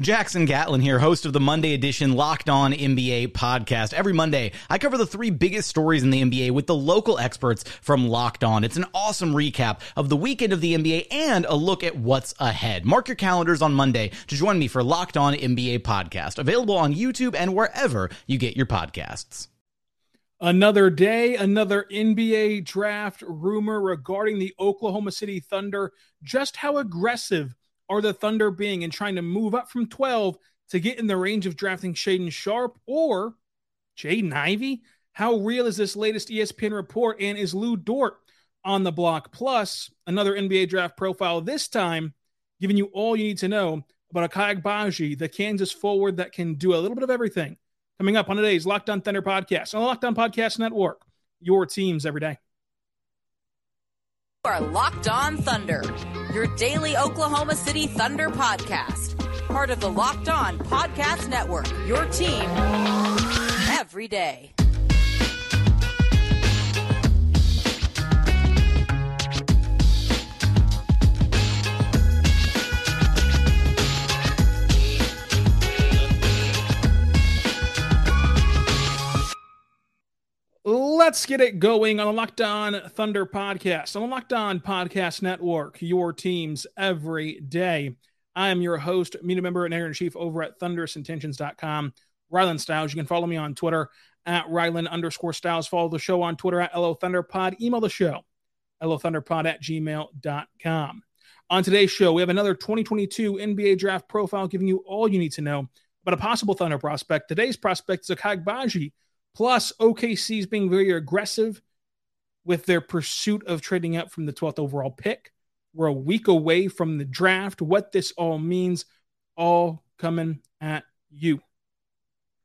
Jackson Gatlin here, host of the Monday edition Locked On NBA podcast. Every Monday, I cover the three biggest stories in the NBA with the local experts from Locked On. It's an awesome recap of the weekend of the NBA and a look at what's ahead. Mark your calendars on Monday to join me for Locked On NBA podcast, available on YouTube and wherever you get your podcasts. Another day, another NBA draft rumor regarding the Oklahoma City Thunder. Just how aggressive are the Thunder being in trying to move up from 12 to get in the range of drafting Shaedon Sharpe or Jaden Ivey? How real is this latest ESPN report? And is Lu Dort on the block? Plus, another NBA draft profile, this time giving you all you need to know about Ochai Agbaji, the Kansas forward that can do a little bit of everything coming up on today's Locked On Thunder podcast on the Locked On Podcast Network. Your teams every day. You are Locked On Thunder, your daily Oklahoma City Thunder podcast. Part of the Locked On Podcast Network, your team every day. Let's get it going on the Locked On Thunder podcast, on the Locked On Podcast Network, your teams every day. I am your host, media member, and editor in chief over at thunderousintentions.com, Rylan Stiles. You can follow me on Twitter at Rylan underscore Stiles. Follow the show on Twitter at LO Thunderpod. Email the show, LOThunderpod at gmail.com. On today's show, we have another 2022 NBA draft profile giving you all you need to know about a possible Thunder prospect. Today's prospect is Ochai Agbaji Plus, OKC is being very aggressive with their pursuit of trading up from the 12th overall pick. We're a week away from the draft. What this all means, all coming at you.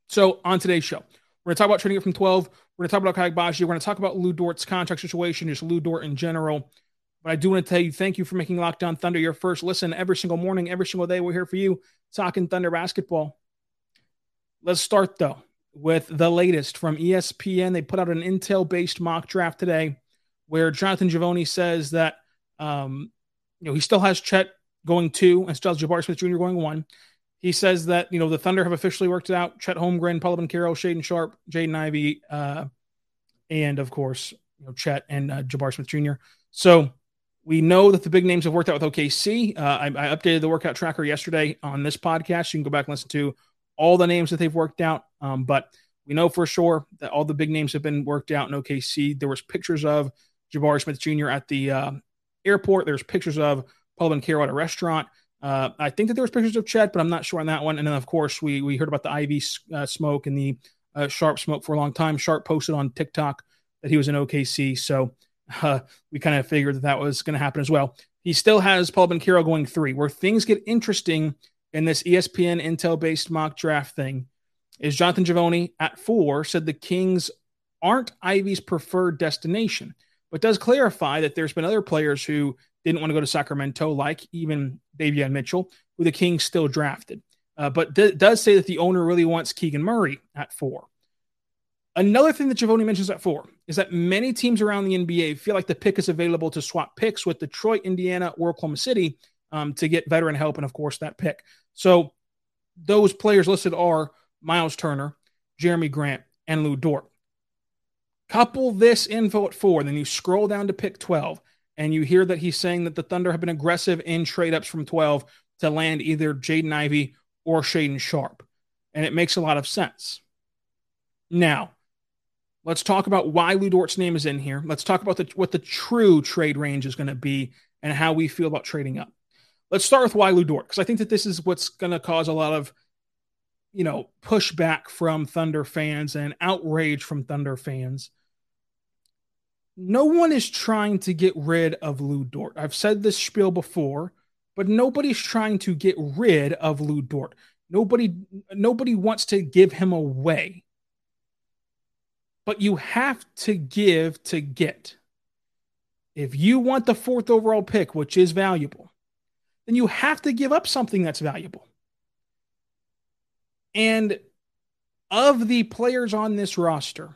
So, on today's show, we're going to talk about trading up from 12. We're going to talk about Ochai Agbaji. We're going to talk about Lu Dort's contract situation, just Lu Dort in general. But I do want to tell you, thank you for making Locked On Thunder your first listen every single morning, every single day. We're here for you talking Thunder basketball. Let's start, though with the latest from ESPN. They put out an Intel based mock draft today where Jonathan Givony says that um, you know he still has Chet going two and still has Jabari Smith Jr. going one. He says that you know the Thunder have officially worked it out. Chet Holmgren, Paolo Banchero, Shaedon Sharpe, Jaden Ivey, uh, and of course you know Chet and uh, Jabari Smith Jr. So we know that the big names have worked out with OKC. Uh, I, I, updated the workout tracker yesterday on this podcast. You can go back and listen to all the names that they've worked out. Um, but we know for sure that all the big names have been worked out in OKC. There was pictures of Jabari Smith Jr. at the uh, airport. There's pictures of Paolo Banchero at a restaurant. Uh, I think that there was pictures of Chet, but I'm not sure on that one. And then of course we we heard about the Ivey uh, smoke and the uh, Sharpe smoke for a long time. Sharpe posted on TikTok that he was in OKC, so uh, we kind of figured that that was going to happen as well. He still has Paolo Banchero going three. Where things get interesting in this ESPN Intel based mock draft thing is Jonathan Givony at four said the Kings aren't Ivey's preferred destination, but does clarify that there's been other players who didn't want to go to Sacramento, like even Davion Mitchell, who the Kings still drafted. Uh, but d- does say that the owner really wants Keegan Murray at four. Another thing that Givony mentions at four is that many teams around the NBA feel like the pick is available to swap picks with Detroit, Indiana, or Oklahoma City um, to get veteran help and, of course, that pick. So those players listed are Miles Turner, Jerami Grant, and Lu Dort. Couple this info at four, then you scroll down to pick 12, and you hear that he's saying that the Thunder have been aggressive in trade ups from 12 to land either Jaden Ivey or Shaedon Sharpe. And it makes a lot of sense. Now, let's talk about why Lu Dort's name is in here. Let's talk about the, what the true trade range is going to be and how we feel about trading up. Let's start with why Lu Dort, because I think that this is what's going to cause a lot of, you know, pushback from Thunder fans and outrage from Thunder fans. No one is trying to get rid of Lu Dort. I've said this spiel before, but nobody's trying to get rid of Lu Dort. Nobody, nobody wants to give him away. But you have to give to get. If you want the fourth overall pick, which is valuable, then you have to give up something that's valuable. And of the players on this roster,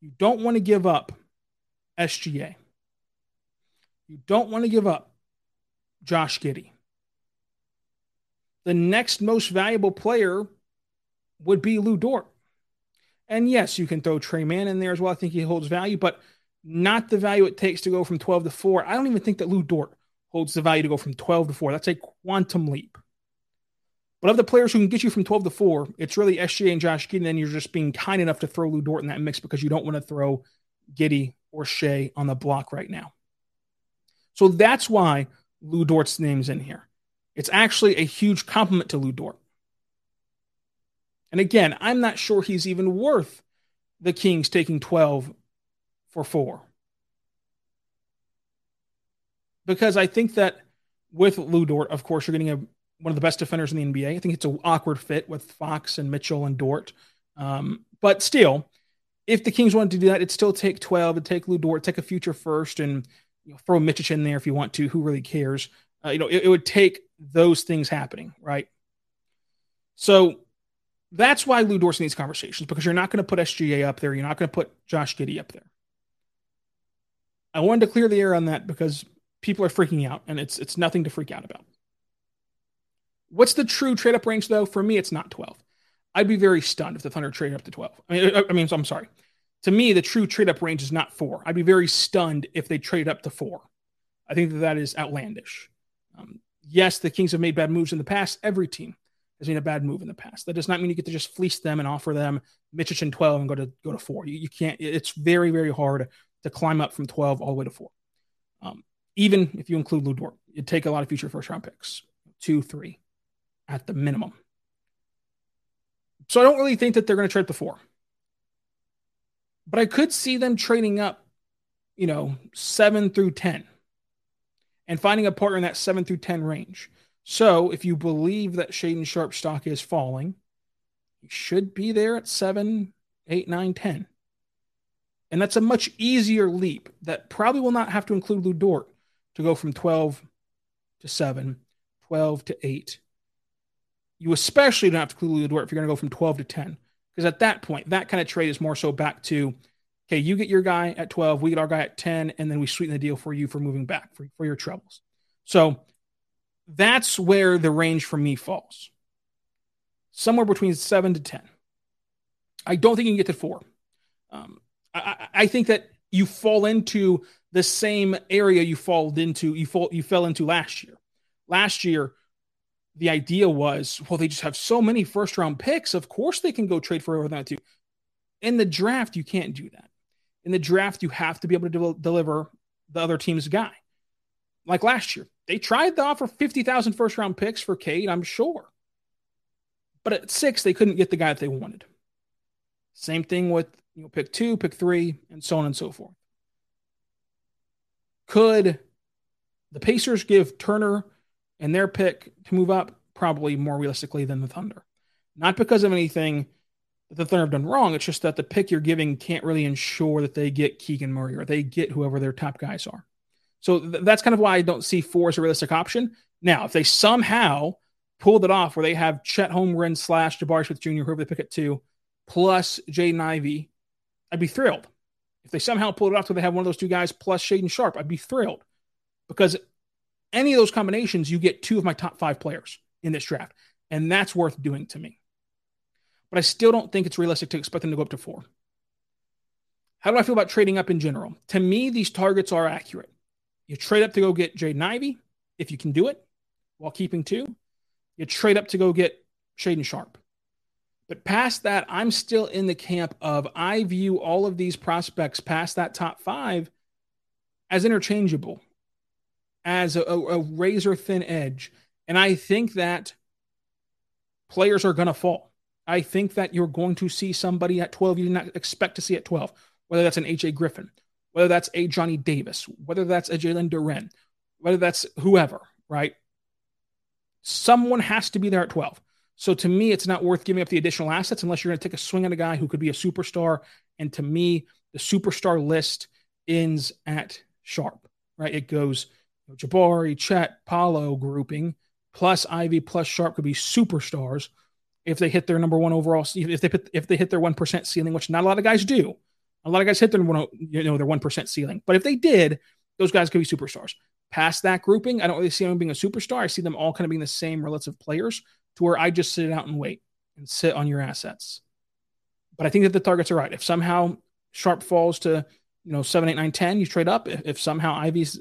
you don't want to give up SGA. You don't want to give up Josh Giddey. The next most valuable player would be Lu Dort. And yes, you can throw Tre Mann in there as well. I think he holds value, but not the value it takes to go from 12 to 4. I don't even think that Lu Dort holds the value to go from 12 to 4. That's a quantum leap. But of the players who can get you from 12 to 4, it's really SGA and Josh Giddey. And then you're just being kind enough to throw Lu Dort in that mix because you don't want to throw Giddey or Shai on the block right now. So that's why Lu Dort's name's in here. It's actually a huge compliment to Lu Dort. And again, I'm not sure he's even worth the Kings taking 12 for four. Because I think that with Lu Dort, of course, you're getting a, one of the best defenders in the NBA. I think it's an awkward fit with Fox and Mitchell and Dort. Um, but still, if the Kings wanted to do that, it'd still take 12, it'd take Lu Dort, take a future first, and you know, throw Mitchell in there if you want to. Who really cares? Uh, you know, it, it would take those things happening, right? So that's why Lu Dort's in these conversations because you're not going to put SGA up there. You're not going to put Josh Giddey up there. I wanted to clear the air on that because people are freaking out and it's it's nothing to freak out about. What's the true trade up range though? For me, it's not 12. I'd be very stunned if the Thunder trade up to 12. I mean, I mean, I'm sorry. To me, the true trade up range is not four. I'd be very stunned if they trade up to four. I think that that is outlandish. Um, yes, the Kings have made bad moves in the past. Every team has made a bad move in the past. That does not mean you get to just fleece them and offer them Mitchich and 12 and go to go to four. You, you can't. It's very very hard to climb up from 12 all the way to four. Um, even if you include Lu Dort, it'd take a lot of future first round picks, two, three, at the minimum. So I don't really think that they're going to trade the four, but I could see them trading up, you know, seven through ten, and finding a partner in that seven through ten range. So if you believe that Shaedon Sharpe stock is falling, he should be there at seven, eight, nine, ten. And that's a much easier leap that probably will not have to include Lu Dort to go from 12 to 7, 12 to 8. You especially don't have to include Lu Dort if you're going to go from 12 to 10. Because at that point, that kind of trade is more so back to, okay, you get your guy at 12, we get our guy at 10, and then we sweeten the deal for you for moving back for, for your troubles. So that's where the range for me falls. Somewhere between seven to 10. I don't think you can get to four. Um, I, I, think that you fall into the same area you fall into, you fall, you fell into last year. Last year, the idea was, well, they just have so many first round picks. Of course, they can go trade for over that too. In the draft, you can't do that. In the draft, you have to be able to de- deliver the other team's guy. Like last year, they tried to offer 50,000 first round picks for Cade, I'm sure. But at six, they couldn't get the guy that they wanted. Same thing with you know, pick two, pick three, and so on and so forth. Could the Pacers give Turner and their pick to move up? Probably more realistically than the Thunder. Not because of anything that the Thunder have done wrong. It's just that the pick you're giving can't really ensure that they get Keegan Murray or they get whoever their top guys are. So th- that's kind of why I don't see four as a realistic option. Now, if they somehow pulled it off where they have Chet Holmgren slash Jabari Smith Jr., whoever they pick it to, plus Jaden Ivey, I'd be thrilled. If they somehow pulled it off where they have one of those two guys plus Shaedon Sharpe, I'd be thrilled. Because any of those combinations, you get two of my top five players in this draft. And that's worth doing to me. But I still don't think it's realistic to expect them to go up to four. How do I feel about trading up in general? To me, these targets are accurate. You trade up to go get Jaden Ivey, if you can do it, while keeping two. You trade up to go get Shaedon Sharpe. But past that, I'm still in the camp of I view all of these prospects past that top five as interchangeable, as a, a razor thin edge. And I think that players are going to fall. I think that you're going to see somebody at 12 you did not expect to see at 12, whether that's an AJ Griffin, whether that's a Johnny Davis, whether that's a Jalen Duren, whether that's whoever, right? Someone has to be there at 12. So to me, it's not worth giving up the additional assets unless you're going to take a swing at a guy who could be a superstar. And to me, the superstar list ends at Sharpe, right? It goes Jabari, Chet, Paolo grouping, plus Ivey, plus Sharpe could be superstars if they hit their number one overall. If they put, if they hit their one percent ceiling, which not a lot of guys do. A lot of guys hit their one, you know, their one percent ceiling. But if they did, those guys could be superstars. Past that grouping, I don't really see them being a superstar. I see them all kind of being the same relative players to where I just sit out and wait and sit on your assets. But I think that the targets are right. If somehow Sharpe falls to, you know, seven, eight, nine, 10, you trade up. If, if somehow Ivey's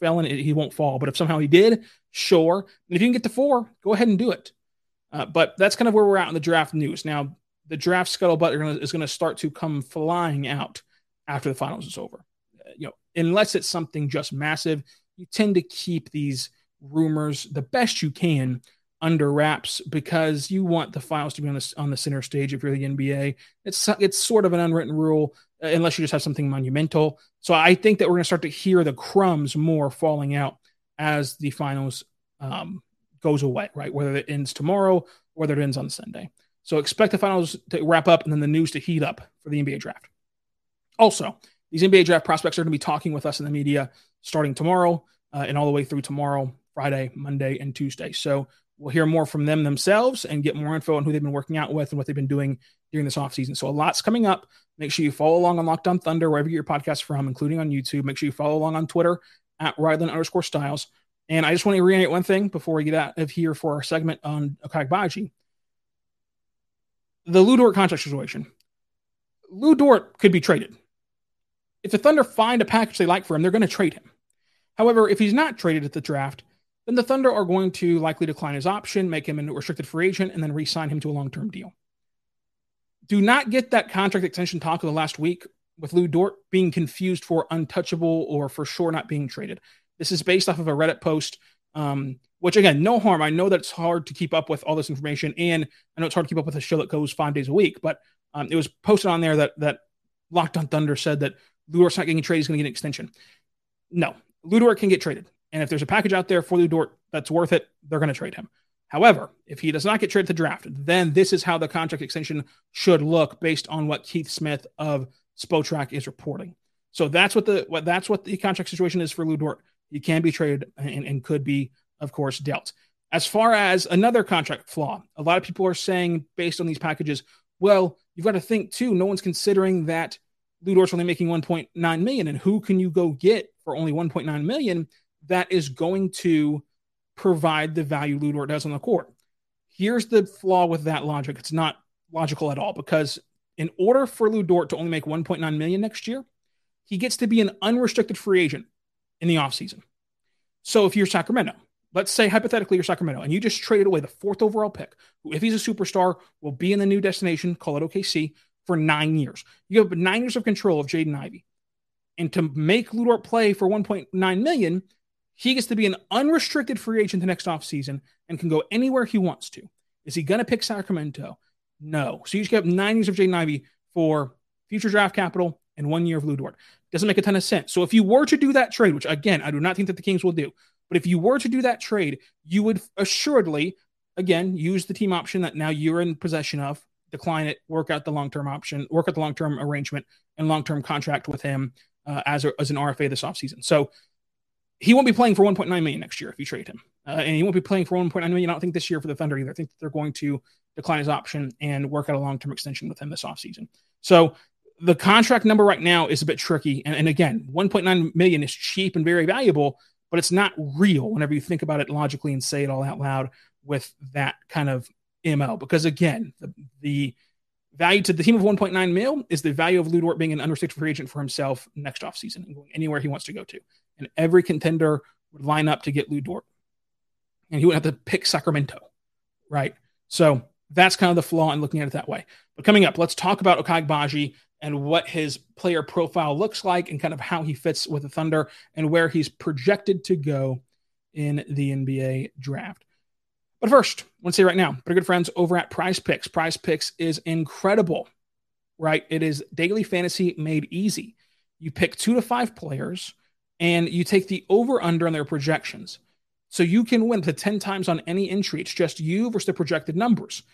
fell in he won't fall. But if somehow he did, sure. And if you can get to four, go ahead and do it. Uh, but that's kind of where we're at in the draft news. Now, the draft scuttlebutt is going to start to come flying out after the finals is over. Uh, you know, unless it's something just massive, you tend to keep these rumors the best you can under wraps because you want the files to be on the on the center stage if you're the NBA. It's it's sort of an unwritten rule uh, unless you just have something monumental. So I think that we're going to start to hear the crumbs more falling out as the finals um, goes away, right? Whether it ends tomorrow, or whether it ends on Sunday. So expect the finals to wrap up and then the news to heat up for the NBA draft. Also, these NBA draft prospects are going to be talking with us in the media starting tomorrow uh, and all the way through tomorrow, Friday, Monday, and Tuesday. So We'll hear more from them themselves and get more info on who they've been working out with and what they've been doing during this offseason. So a lot's coming up. Make sure you follow along on Locked On Thunder, wherever you get your podcast from, including on YouTube. Make sure you follow along on Twitter at Rylan underscore Stiles. And I just want to reiterate one thing before we get out of here for our segment on Ochai Agbaji. The Lu Dort contract situation. Lu Dort could be traded. If the Thunder find a package they like for him, they're going to trade him. However, if he's not traded at the draft, then the Thunder are going to likely decline his option, make him a restricted free agent, and then re sign him to a long term deal. Do not get that contract extension talk of the last week with Lu Dort being confused for untouchable or for sure not being traded. This is based off of a Reddit post, um, which again, no harm. I know that it's hard to keep up with all this information, and I know it's hard to keep up with a show that goes five days a week, but um, it was posted on there that that Locked on Thunder said that Lu Dort's not getting traded, he's going to get an extension. No, Lu Dort can get traded. And if there's a package out there for Lu Dort that's worth it, they're going to trade him. However, if he does not get traded to draft, then this is how the contract extension should look based on what Keith Smith of Spotrac is reporting. So that's what the what that's what the contract situation is for Lu Dort. He can be traded and, and could be, of course, dealt. As far as another contract flaw, a lot of people are saying based on these packages, well, you've got to think too. No one's considering that Lu Dort's only making 1.9 million, and who can you go get for only 1.9 million? That is going to provide the value Lu Dort does on the court. Here's the flaw with that logic. It's not logical at all because in order for Lu Dort to only make 1.9 million next year, he gets to be an unrestricted free agent in the offseason. So if you're Sacramento, let's say hypothetically you're Sacramento and you just traded away the fourth overall pick, who, if he's a superstar, will be in the new destination, call it OKC, for nine years. You have nine years of control of Jaden Ivey. And to make Lu Dort play for 1.9 million, he gets to be an unrestricted free agent the next offseason and can go anywhere he wants to. Is he going to pick Sacramento? No. So you just get nine years of Jaden Ivey for future draft capital and one year of Lu Dort. Doesn't make a ton of sense. So if you were to do that trade, which again, I do not think that the Kings will do, but if you were to do that trade, you would assuredly, again, use the team option that now you're in possession of, decline it, work out the long term option, work out the long term arrangement and long term contract with him uh, as, a, as an RFA this offseason. So he won't be playing for 1.9 million next year if you trade him, uh, and he won't be playing for 1.9 million. I don't think this year for the Thunder either. I think they're going to decline his option and work out a long term extension with him this offseason. So the contract number right now is a bit tricky, and, and again, 1.9 million is cheap and very valuable, but it's not real whenever you think about it logically and say it all out loud with that kind of mo. Because again, the, the Value to the team of 1.9 mil is the value of Lu Dort being an unrestricted free agent for himself next offseason and going anywhere he wants to go to. And every contender would line up to get Lu Dort. And he would have to pick Sacramento, right? So that's kind of the flaw in looking at it that way. But coming up, let's talk about Ochai Agbaji and what his player profile looks like and kind of how he fits with the Thunder and where he's projected to go in the NBA draft. But first, I want to say right now, pretty good friends over at Prize Picks. Prize Picks is incredible, right? It is daily fantasy made easy. You pick two to five players and you take the over under on their projections. So you can win to 10 times on any entry. It's just you versus the projected numbers.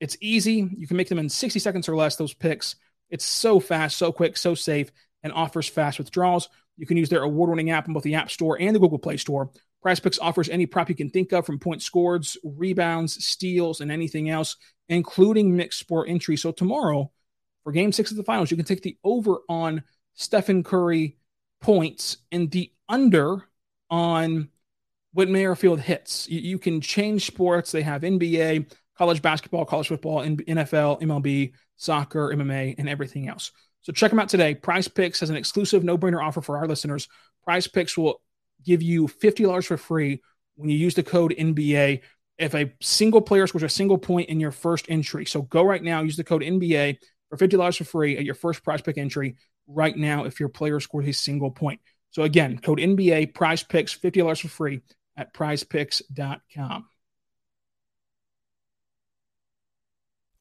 It's easy. You can make them in 60 seconds or less, those picks. It's so fast, so quick, so safe, and offers fast withdrawals. You can use their award winning app in both the App Store and the Google Play Store. Prize Picks offers any prop you can think of from points scored, rebounds, steals, and anything else, including mixed sport entry. So tomorrow, for game six of the finals, you can take the over on Stephen Curry points and the under on Whit Merrifield hits. You, you, can change sports. They have NBA, college basketball, college football, NFL, MLB, soccer, MMA, and everything else. So check them out today. Prize Picks has an exclusive no-brainer offer for our listeners. Prize Picks will give you $50 for free when you use the code NBA if a single player scores a single point in your first entry. So go right now, use the code NBA for $50 for free at your first prize pick entry right now if your player scores a single point. So again, code NBA prize picks $50 for free at prizepicks.com.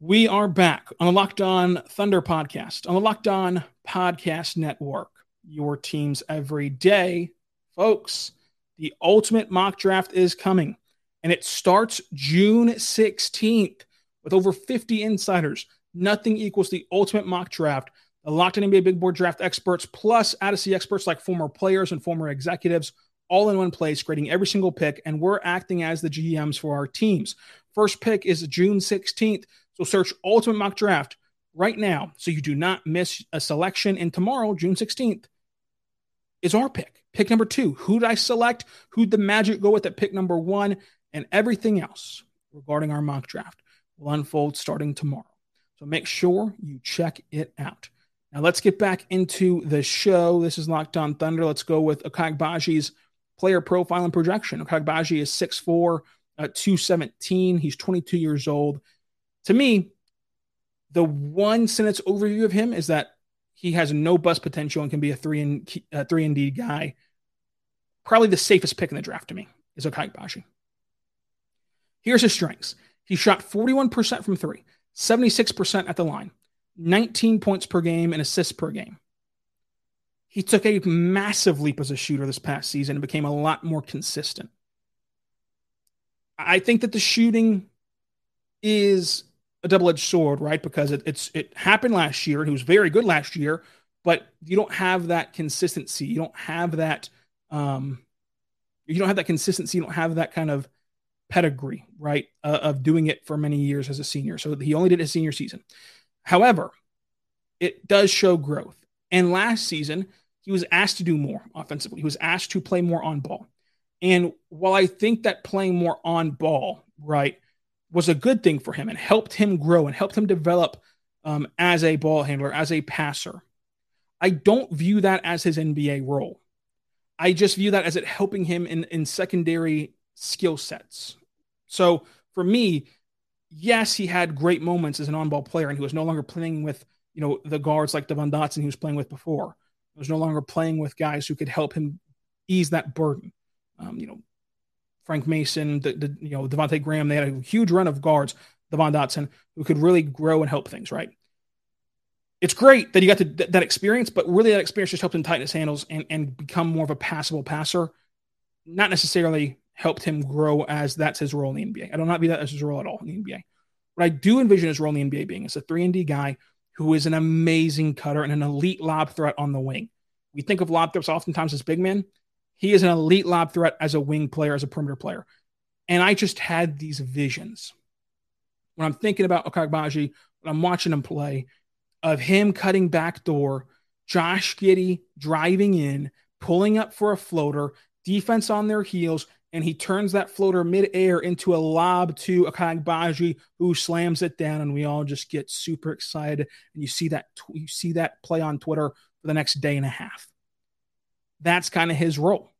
We are back on the Locked On Thunder podcast, on the Locked On Podcast Network. Your teams every day. Folks, the ultimate mock draft is coming, and it starts June 16th with over 50 insiders. Nothing equals the ultimate mock draft. The Locked On NBA Big Board Draft experts, plus Odyssey experts like former players and former executives, all in one place, grading every single pick, and we're acting as the GMs for our teams. First pick is June 16th. So search Ultimate Mock Draft right now so you do not miss a selection. And tomorrow, June 16th, is our pick. Pick number two. Who did I select? Who'd the Magic go with at pick number one? And everything else regarding our mock draft will unfold starting tomorrow. So make sure you check it out. Now let's get back into the show. This is Locked On Thunder. Let's go with Ochai Agbaji's player profile and projection. Ochai Agbaji is 6'4", uh, 217. He's 22 years old to me, the one sentence overview of him is that he has no bust potential and can be a three and uh, three and D guy. Probably the safest pick in the draft to me is Agbaji. Here's his strengths. He shot 41% from three, 76% at the line, 19 points per game and assists per game. He took a massive leap as a shooter this past season and became a lot more consistent. I think that the shooting is a double edged sword, right? Because it, it's it happened last year, he was very good last year, but you don't have that consistency. You don't have that. Um, you don't have that consistency. You don't have that kind of pedigree, right, uh, of doing it for many years as a senior. So he only did his senior season. However, it does show growth. And last season, he was asked to do more offensively. He was asked to play more on ball. And while I think that playing more on ball, right, was a good thing for him and helped him grow and helped him develop um, as a ball handler, as a passer. I don't view that as his NBA role. I just view that as it helping him in, in secondary skill sets. So for me, yes, he had great moments as an on-ball player, and he was no longer playing with you know the guards like Devon Dotson he was playing with before. He was no longer playing with guys who could help him ease that burden. Um, you know, Frank Mason, the, the you know Devonte Graham. They had a huge run of guards, Devon Dotson, who could really grow and help things. Right. It's great that he got to, that experience, but really that experience just helped him tighten his handles and and become more of a passable passer, not necessarily helped him grow as that's his role in the NBA. I do not view that as his role at all in the NBA. What I do envision his role in the NBA being is a 3 and D guy who is an amazing cutter and an elite lob threat on the wing. We think of lob threats oftentimes as big men. He is an elite lob threat as a wing player, as a perimeter player. And I just had these visions when I'm thinking about Ochai Agbaji, when I'm watching him play, of him cutting back door, Josh Giddey driving in, pulling up for a floater, defense on their heels, and he turns that floater midair into a lob to Ochai Agbaji, who slams it down, and we all just get super excited. And you see that you see that play on Twitter for the next day and a half. That's kind of his role.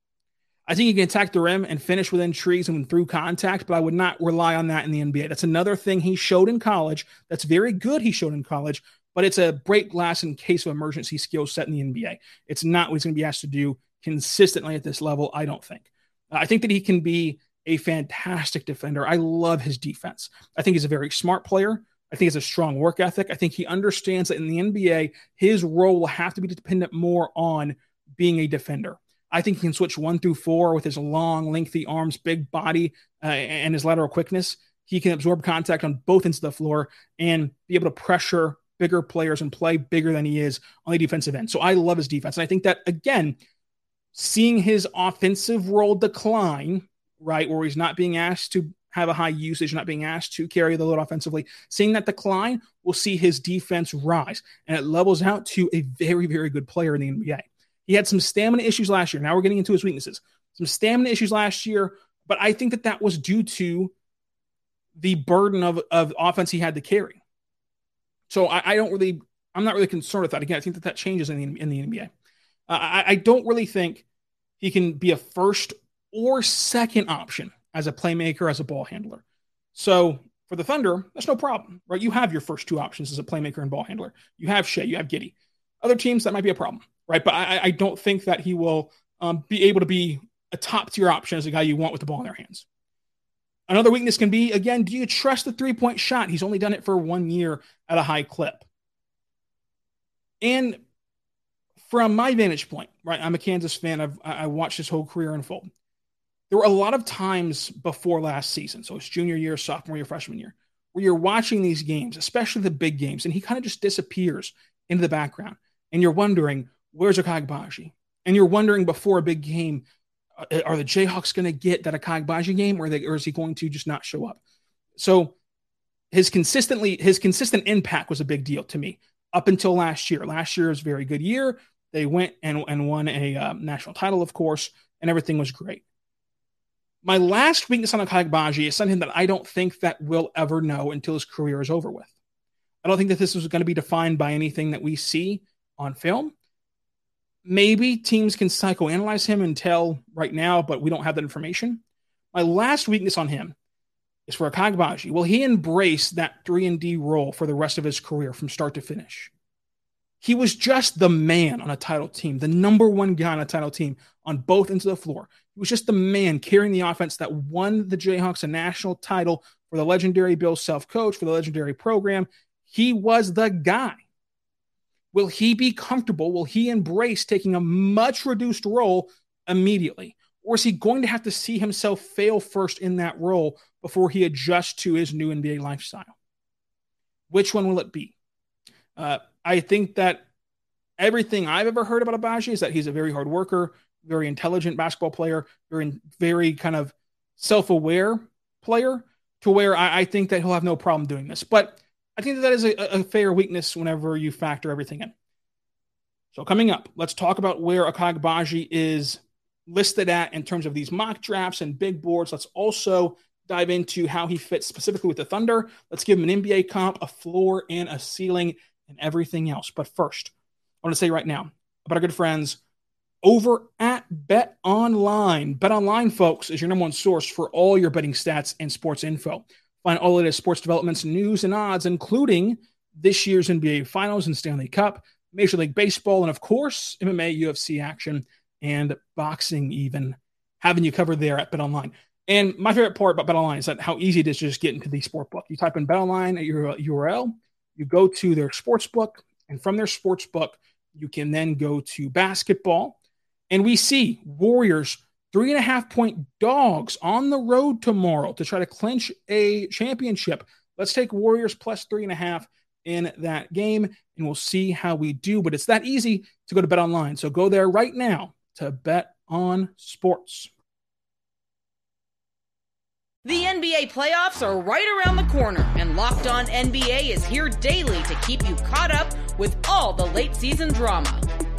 I think he can attack the rim and finish within trees and through contact, but I would not rely on that in the NBA. That's another thing he showed in college. That's very good. He showed in college, but it's a break glass in case of emergency skill set in the NBA. It's not what he's going to be asked to do consistently at this level. I don't think. I think that he can be a fantastic defender. I love his defense. I think he's a very smart player. I think he has a strong work ethic. I think he understands that in the NBA, his role will have to be dependent more on being a defender. I think he can switch one through four with his long, lengthy arms, big body, uh, and his lateral quickness. He can absorb contact on both ends of the floor and be able to pressure bigger players and play bigger than he is on the defensive end. So I love his defense. And I think that, again, seeing his offensive role decline, right, where he's not being asked to have a high usage, not being asked to carry the load offensively, seeing that decline, we'll see his defense rise. And it levels out to a very, very good player in the NBA. He had some stamina issues last year. Now we're getting into his weaknesses. Some stamina issues last year, but I think that that was due to the burden of, of offense he had to carry. So I, I don't really, I'm not really concerned with that. Again, I think that that changes in the, in the NBA. Uh, I, I don't really think he can be a first or second option as a playmaker, as a ball handler. So for the Thunder, that's no problem, right? You have your first two options as a playmaker and ball handler. You have Shai, you have Giddey. Other teams, that might be a problem right? But I, I don't think that he will um, be able to be a top tier option as a guy you want with the ball in their hands. Another weakness can be again, do you trust the three point shot? He's only done it for one year at a high clip. And from my vantage point, right, I'm a Kansas fan. I've I watched his whole career unfold. There were a lot of times before last season, so it's junior year, sophomore year, freshman year, where you're watching these games, especially the big games, and he kind of just disappears into the background, and you're wondering, where's Ochai Agbaji? And you're wondering before a big game, uh, are the Jayhawks going to get that Ochai Agbaji game, or, they, or is he going to just not show up? So his consistently his consistent impact was a big deal to me up until last year. Last year was a very good year. They went and, and won a uh, national title, of course, and everything was great. My last weakness on Ochai Agbaji is something that I don't think that we'll ever know until his career is over with. I don't think that this is going to be defined by anything that we see on film maybe teams can psychoanalyze him and tell right now, but we don't have that information. My last weakness on him is for Ochai Agbaji. Will he embrace that 3 and D role for the rest of his career from start to finish? He was just the man on a title team, the number one guy on a title team on both ends of the floor. He was just the man carrying the offense that won the Jayhawks a national title for the legendary Bill Self coach, for the legendary program. He was the guy. Will he be comfortable? Will he embrace taking a much reduced role immediately? Or is he going to have to see himself fail first in that role before he adjusts to his new NBA lifestyle? Which one will it be? Uh, I think that everything I've ever heard about Agbaji is that he's a very hard worker, very intelligent basketball player, very, very kind of self aware player to where I, I, think that he'll have no problem doing this. But I think that, that is a, a fair weakness whenever you factor everything in. So coming up, let's talk about where Ochai Agbaji is listed at in terms of these mock drafts and big boards. Let's also dive into how he fits specifically with the Thunder. Let's give him an NBA comp, a floor, and a ceiling, and everything else. But first, I want to say right now about our good friends over at Bet Online. Bet Online, folks, is your number one source for all your betting stats and sports info. Find all latest sports developments, news, and odds, including this year's NBA Finals and Stanley Cup, Major League Baseball, and of course, MMA, UFC action, and boxing, even having you covered there at BetOnline. And my favorite part about BetOnline is that how easy it is to just get into the sport book. You type in BetOnline at your URL, you go to their sports book, and from their sports book, you can then go to basketball. And we see Warriors three and a half point dogs on the road tomorrow to try to clinch a championship. Let's take Warriors plus three and a half in that game, and we'll see how we do. But it's that easy to go to Bet Online. So go there right now to Bet on Sports. The NBA playoffs are right around the corner, and Locked On NBA is here daily to keep you caught up with all the late season drama.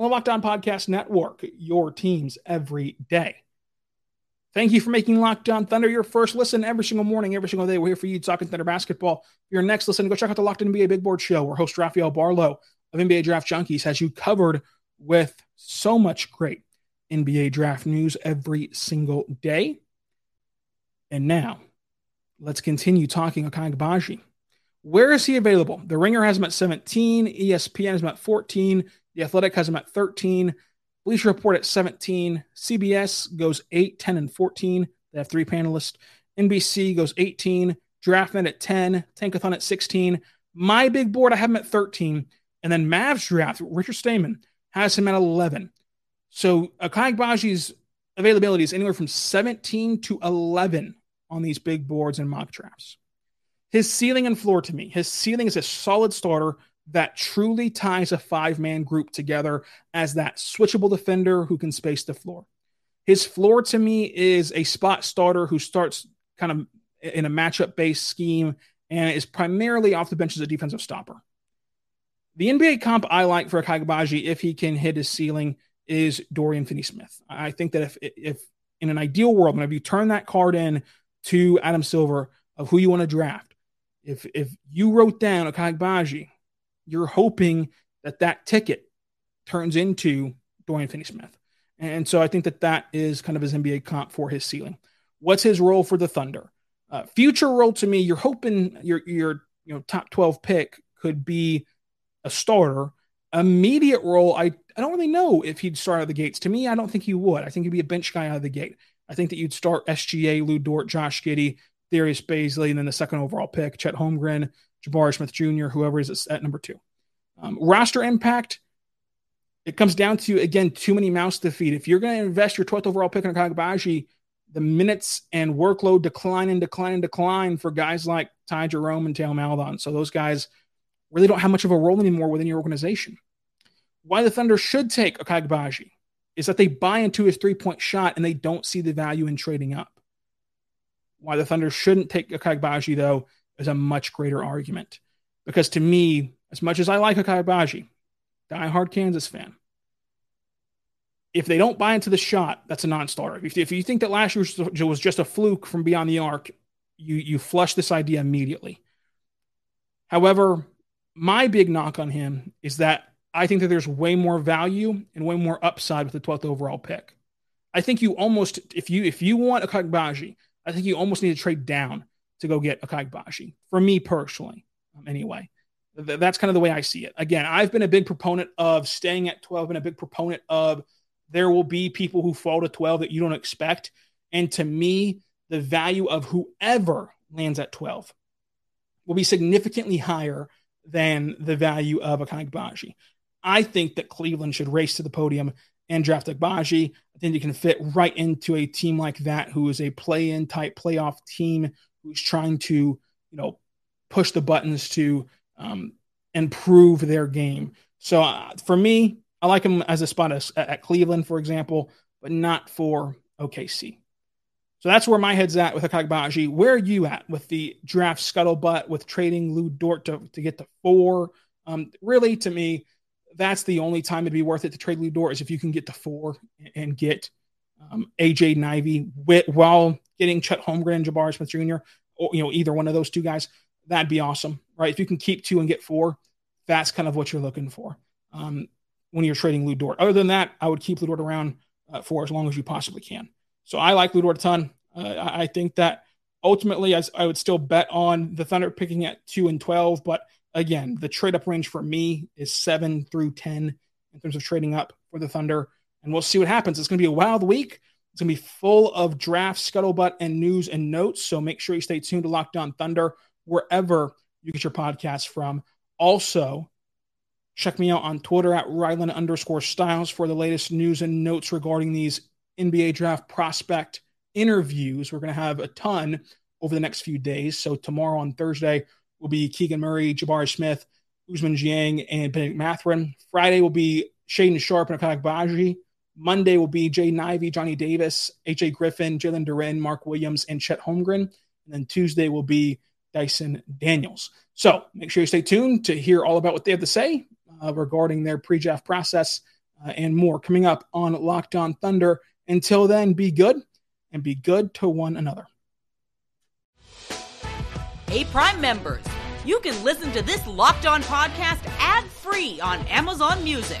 on the Locked On Podcast Network. Your teams every day. Thank you for making Locked On Thunder your first listen every single morning, every single day. We're here for you talking Thunder basketball. Your next listen, go check out the Locked On NBA Big Board Show, where host Rafael Barlowe of NBA Draft Junkies has you covered with so much great NBA draft news every single day. And now, let's continue talking Ochai Agbaji. Where is he available? The Ringer has him at 17, ESPN has him at 14, The Athletic has him at 13, Bleacher Report at 17. CBS goes 8, 10, and 14. They have three panelists. NBC goes 18. DraftNet at 10. Tankathon at 16. My big board, I have him at 13. And then Mavs draft, Richard Stayman has him at 11. So Ochai Agbaji's availability is anywhere from 17 to 11 on these big boards and mock drafts. His ceiling and floor to me, his ceiling is a solid starter that truly ties a five man group together as that switchable defender who can space the floor. His floor to me is a spot starter who starts kind of in a matchup based scheme and is primarily off the bench as a defensive stopper. The NBA comp I like for Kagabaji, if he can hit his ceiling, is Dorian Finney Smith. I think that if, if in an ideal world, whenever you turn that card in to Adam Silver of who you want to draft, if if you wrote down Kagabaji you're hoping that that ticket turns into Dorian Finney-Smith. And so I think that that is kind of his NBA comp for his ceiling. What's his role for the Thunder? Uh, future role to me, you're hoping your your you know top 12 pick could be a starter. Immediate role, I, I don't really know if he'd start out of the gates. To me, I don't think he would. I think he'd be a bench guy out of the gate. I think that you'd start SGA, Lu Dort, Josh Giddey, Darius Bazley, and then the second overall pick, Chet Holmgren, Jabari Smith Jr., whoever is at number two. Um, roster impact, it comes down to, again, too many mouths to feed. If you're going to invest your 12th overall pick on Kagabaji, the minutes and workload decline and decline and decline for guys like Ty Jerome and Théo Maledon. So those guys really don't have much of a role anymore within your organization. Why the Thunder should take Ochai Agbaji is that they buy into his three point shot and they don't see the value in trading up. Why the Thunder shouldn't take Ochai Agbaji, though, is a much greater argument. Because to me, as much as I like Ochai Agbaji, diehard Kansas fan, if they don't buy into the shot, that's a non-starter. If, if you think that last year was just a fluke from beyond the arc, you you flush this idea immediately. However, my big knock on him is that I think that there's way more value and way more upside with the 12th overall pick. I think you almost if you if you want a Agbaji, I think you almost need to trade down to go get a Agbaji. For me personally, um, anyway. That's kind of the way I see it. Again, I've been a big proponent of staying at 12 and a big proponent of there will be people who fall to 12 that you don't expect. And to me, the value of whoever lands at 12 will be significantly higher than the value of a Agbaji. I think that Cleveland should race to the podium and draft Agbaji. I think you can fit right into a team like that who is a play-in type playoff team who's trying to, you know, push the buttons to um, improve their game. So uh, for me, I like him as a spot at, at Cleveland, for example, but not for OKC. So that's where my head's at with Ochai Agbaji. Where are you at with the draft scuttlebutt, with trading Lu Dort to, to get to four? Um, really, to me, that's the only time it'd be worth it to trade Lu Dort is if you can get to four and get um, AJ Ivey with, while getting Chet Holmgren, Jabari Smith Jr., or you know either one of those two guys that'd be awesome, right? If you can keep two and get four, that's kind of what you're looking for um, when you're trading Lu Dort. Other than that, I would keep Lu Dort around uh, for as long as you possibly can. So I like Lu Dort a ton. Uh, I, think that ultimately, I, I would still bet on the Thunder picking at two and twelve. But again, the trade up range for me is seven through ten in terms of trading up for the Thunder, and we'll see what happens. It's going to be a wild week. It's going to be full of draft scuttlebutt and news and notes. So make sure you stay tuned to Locked On Thunder wherever you get your podcasts from. Also, check me out on Twitter at Rylan underscore Stiles for the latest news and notes regarding these NBA draft prospect interviews. We're going to have a ton over the next few days. So tomorrow on Thursday will be Keegan Murray, Jabari Smith, Ousmane Dieng, and Bennedict Mathurin. Friday will be Shaedon Sharpe and Ochai Agbaji. Monday will be Jay Ivey, Johnny Davis, AJ Griffin, Jalen Duren, Mark Williams, and Chet Holmgren. And then Tuesday will be Dyson Daniels. So make sure you stay tuned to hear all about what they have to say uh, regarding their pre draft process uh, and more coming up on Locked On Thunder. Until then, be good and be good to one another. Hey, Prime members, you can listen to this Locked On podcast ad free on Amazon Music.